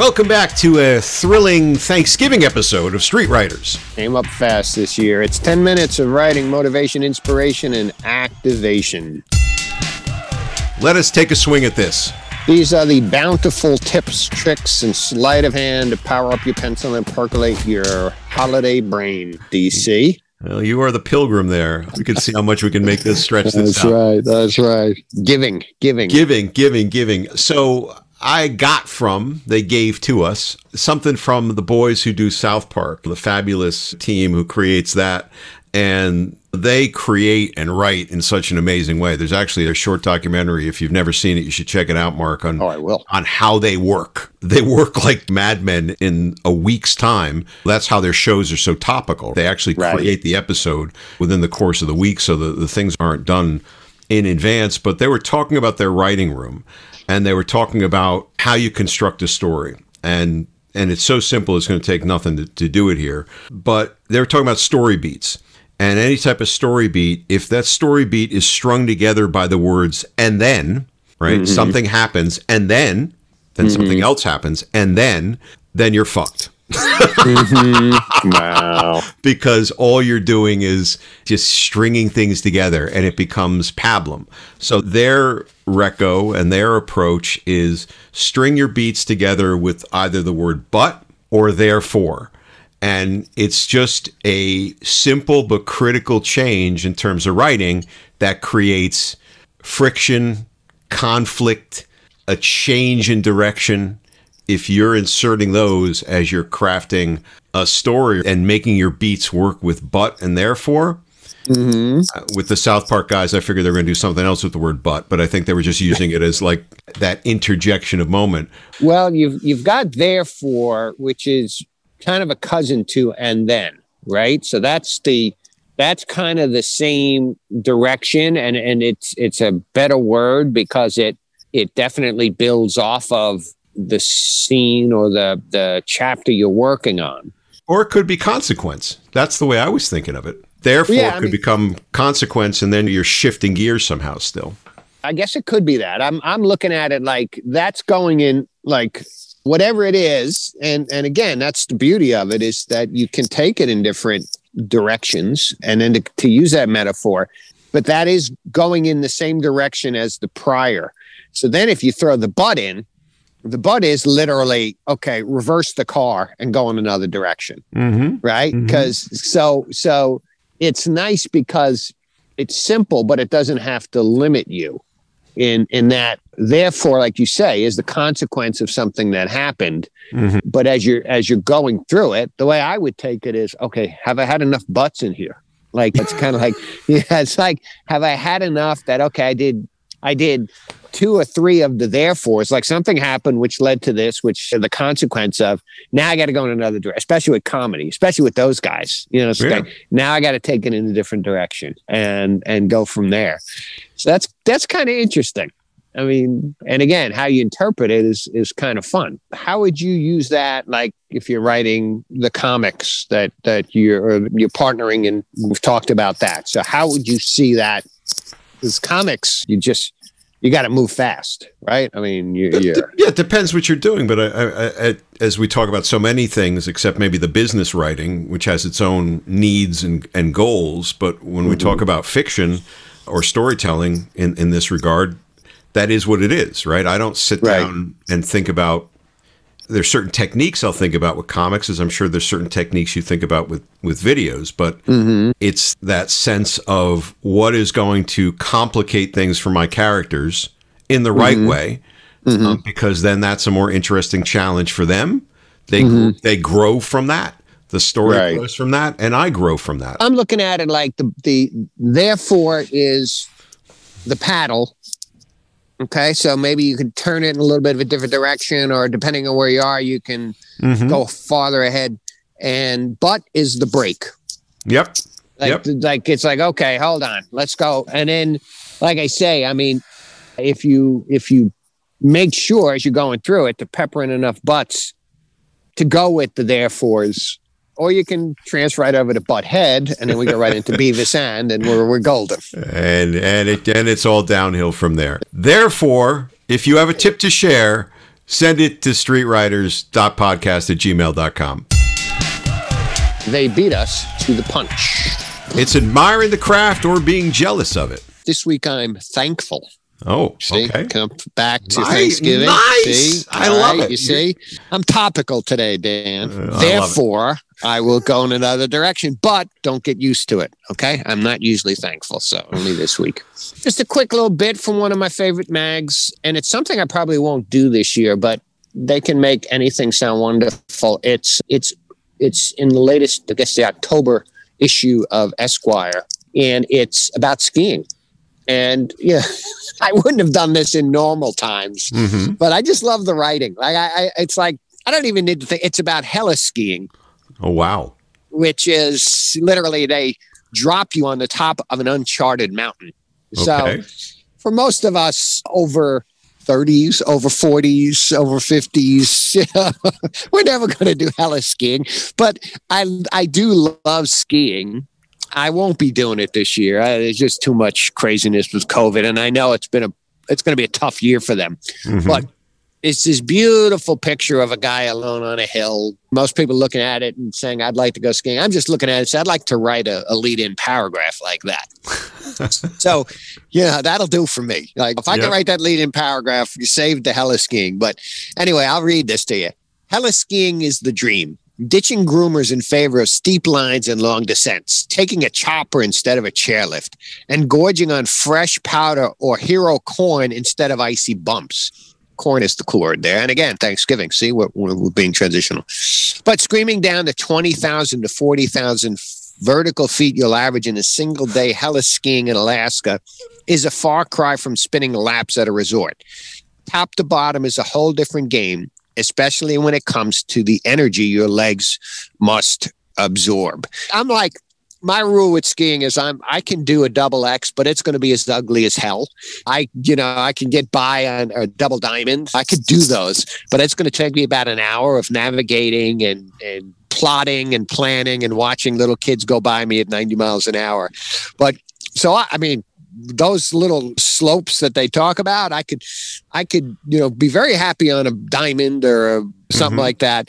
Welcome back to a thrilling Thanksgiving episode of Street Writers. Came up fast this year. It's 10 minutes of writing, motivation, inspiration, and activation. Let us take a swing at this. These are the bountiful tips, tricks, and sleight of hand to power up your pencil and percolate your holiday brain. DC. Well, you are the pilgrim there. We can see how much we can make this stretch this That's out. right. That's right. Giving, giving. Giving, giving, giving. So I got from, they gave to us something from the boys who do South Park, the fabulous team who creates that. And they create and write in such an amazing way. There's actually a short documentary. If you've never seen it, you should check it out, Mark, on Oh, I will. on how they work. They work like madmen in a week's time. That's how their shows are so topical. They actually Right. create the episode within the course of the week so the, the things aren't done in advance. But they were talking about their writing room and they were talking about how you construct a story. And and it's so simple it's going to take nothing to, to do it here. But they were talking about story beats. And any type of story beat, if that story beat is strung together by the words and then, right? Mm-hmm. Something happens and then, then something mm-hmm. else happens and then, then you're fucked. Mm-hmm. Wow. because all you're doing is just stringing things together and it becomes pablum. So their reco and their approach is string your beats together with either the word but or therefore. And it's just a simple but critical change in terms of writing that creates friction, conflict, a change in direction. If you're inserting those as you're crafting a story and making your beats work with but and therefore, uh, with the South Park guys, I figured they were going to do something else with the word but, but I think they were just using it as like that interjection of moment. Well, you've you've got therefore, which is kind of a cousin to and then, right? So that's the that's kind of the same direction, and and it's it's a better word because it it definitely builds off of the scene or the the chapter you're working on. Or it could be consequence. That's the way I was thinking of it. Therefore, Yeah, it could mean- become consequence, and then you're shifting gears somehow still. I guess it could be that. I'm I'm looking at it like that's going in like whatever it is, and and again, that's the beauty of it is that you can take it in different directions, and then to, to use that metaphor, but that is going in the same direction as the prior. So then, if you throw the butt in, the butt is literally okay. Reverse the car and go in another direction Mm-hmm. right because so so it's nice because it's simple but it doesn't have to limit you in in that therefore like you say is the consequence of something that happened Mhm. but as you're as you're going through it the way i would take it is okay have i had enough butts in here like it's kind of like yeah it's like have i had enough that okay i did i did two or three of the therefores. Like something happened which led to this which the consequence of now i got to go in another direction especially with comedy especially with those guys you know Yeah. like now i got to take it in a different direction and and go from there. So that's that's kind of interesting. I mean and again how you interpret it is is kind of fun. How would you use that like if you're writing the comics that that you're you're partnering and we've talked about that? So how would you see that because comics you just you got to move fast right i mean you, you're yeah, it depends what you're doing. But I, I, I, as we talk about so many things, except maybe the business writing, which has its own needs and, and goals. But when we talk mm-hmm. about fiction or storytelling in, in this regard, that is what it is, right? I don't sit Right. down and think about. There's certain techniques I'll think about with comics, as I'm sure there's certain techniques you think about with with videos, but mm-hmm. it's that sense of what is going to complicate things for my characters in the right mm-hmm. way mm-hmm. um, because then that's a more interesting challenge for them. They they grow from that. The story Right. grows from that, and I grow from that. I'm looking at it like the the therefore is the paddle. Okay, so maybe you could turn it in a little bit of a different direction, or depending on where you are, you can Mhm. go farther ahead. And but is the brake. Yep. Like Yep. like it's like okay, hold on, let's go. And then, like I say, I mean, if you if you make sure as you're going through it to pepper in enough butts to go with the therefores, or you can transfer right over to butt head, and then we go right into Beavis and, and we're we're golden. And and it and it's all downhill from there. Therefore, if you have a tip to share, Send it to streetwriters.podcast at gmail.com. They beat us to the punch. It's admiring the craft or being jealous of it. This week I'm thankful. Oh, See, okay. come back to Nice, Thanksgiving. nice. See, I All love right, it. You see, I'm topical today, Dan. Uh, I love it. Therefore, I will go in another direction, but don't get used to it. Okay, I'm not usually thankful, so only this week. Just a quick little bit from one of my favorite mags, and it's something I probably won't do this year, but they can make anything sound wonderful. It's it's it's in the latest, I guess, the October issue of Esquire, and it's about skiing. And yeah, I wouldn't have done this in normal times, hmm but I just love the writing. Like I, I it's like I don't even need to think. It's about heliskiing, Oh, wow. which is literally they drop you on the top of an uncharted mountain. So for most of us over 30s, over 40s, over 50s, we're never going to do heliskiing. But I I do love skiing. I won't be doing it this year. Uh, There's just too much craziness with COVID, and I know it's been a it's going to be a tough year for them. Mhm. But it's this beautiful picture of a guy alone on a hill. Most people looking at it and saying, I'd like to go skiing. I'm just looking at it and say, I'd like to write a, a lead in paragraph like that. so, yeah, that'll do for me. Like, if I Yep. can write that lead in paragraph, you saved the heliskiing. But anyway, I'll read this to you. Heliskiing is the dream. Ditching groomers in favor of steep lines and long descents, taking a chopper instead of a chairlift, and gorging on fresh powder or hero corn instead of icy bumps corn is the clue word there. And again, Thanksgiving. See, we're, we're, being transitional. But screaming down to 20,000 to 40,000 vertical feet you'll average in a single day heliskiing in Alaska is a far cry from spinning laps at a resort. Top to bottom is a whole different game, especially when it comes to the energy your legs must absorb. I'm like, my rule with skiing is I'm I can do a double X, but it's going to be as ugly as hell. I, you know, I can get by on a double diamond. I could do those, but it's going to take me about an hour of navigating and, and plotting and planning and watching little kids go by me at 90 miles an hour. But so, I, I mean, those little slopes that they talk about, I could, I could, you know, be very happy on a diamond or a, something Mhm. like that.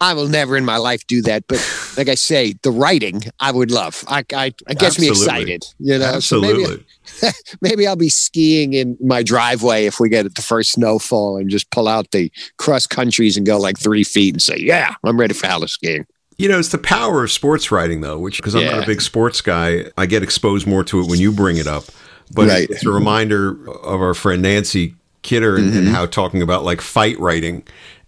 I will never in my life do that, but like I say, the writing I would love. I, I, it gets me excited, you know. So maybe maybe I'll be skiing in my driveway if we get the first snowfall and just pull out the cross countries and go like three feet and say, "Yeah, I'm ready for heliskiing." You know, it's the power of sports writing, though, which because I'm not a big sports guy, I get exposed more to it when you bring it up. But Right. it's a reminder of our friend Nancy Kidder and, and mm-hmm. how talking about like fight writing,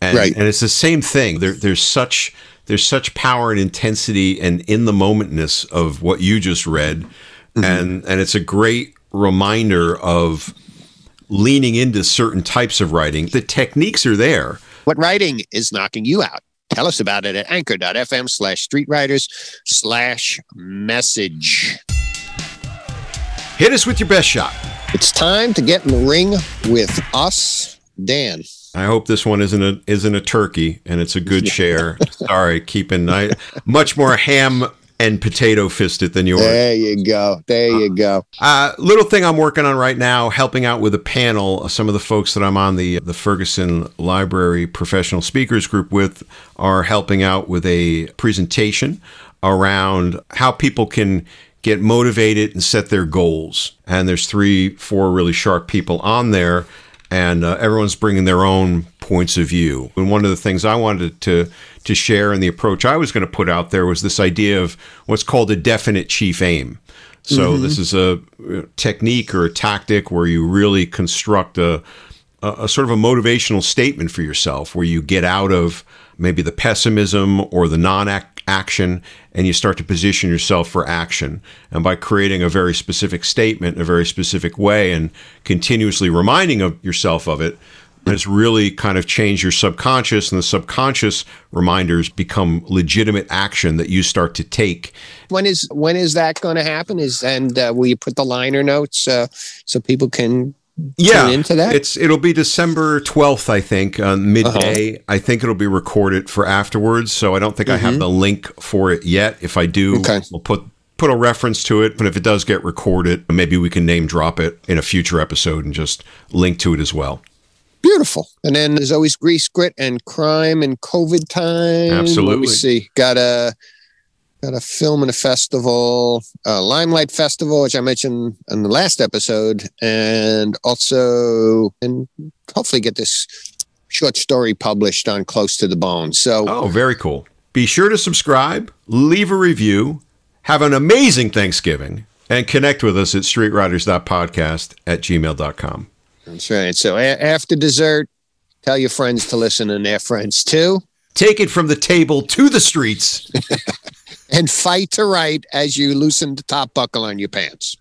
and Right. and it's the same thing. There, there's such there's such power and intensity and in the momentness of what you just read, mm-hmm. and and it's a great reminder of leaning into certain types of writing. The techniques are there. What writing is knocking you out? Tell us about it at anchor.fm slash streetwriters slash message. Hit us with your best shot. It's time to get in the ring with us, Dan. I hope this one isn't a isn't a turkey and it's a good share. Sorry, keeping I much more ham and potato fisted than yours. There you go. There you go. Uh, uh little thing I'm working on right now, helping out with a panel. Uh, some of the folks that I'm on the uh, the Ferguson Library Professional Speakers Group with are helping out with a presentation around how people can get motivated and set their goals. And there's three, four really sharp people on there, and uh, everyone's bringing their own points of view. And one of the things I wanted to to share and the approach I was going to put out there was this idea of what's called a definite chief aim. So this is a uh, technique or a tactic where you really construct a, a, a sort of a motivational statement for yourself, where you get out of maybe the pessimism or the non-action, and you start to position yourself for action. And by creating a very specific statement in a very specific way, and continuously reminding of yourself of it, has really kind of changed your subconscious, and the subconscious reminders become legitimate action that you start to take When is when is that going to happen? Is and uh, will you put the liner notes uh, so people can yeah, tune into that? It's it'll be December twelfth, I think, uh, midday. I think it'll be recorded for afterwards. So I don't think I have the link for it yet. If I do, Okay. we'll put put a reference to it. But if it does get recorded, maybe we can name drop it in a future episode and just link to it as well. beautiful. And then there's always grease, grit, and crime and COVID time. Absolutely. What we see got a got a film and a festival, uh, Limelight Festival, which I mentioned in the last episode, and also and hopefully get this short story published on Close to the Bone. So Oh, very cool. Be sure to subscribe, leave a review, have an amazing Thanksgiving, and connect with us at streetwriters.podcast at gmail.com. that's right. So a- after dessert, tell your friends to listen and their friends too. Take it from the table to the streets. and fight to write as you loosen the top buckle on your pants.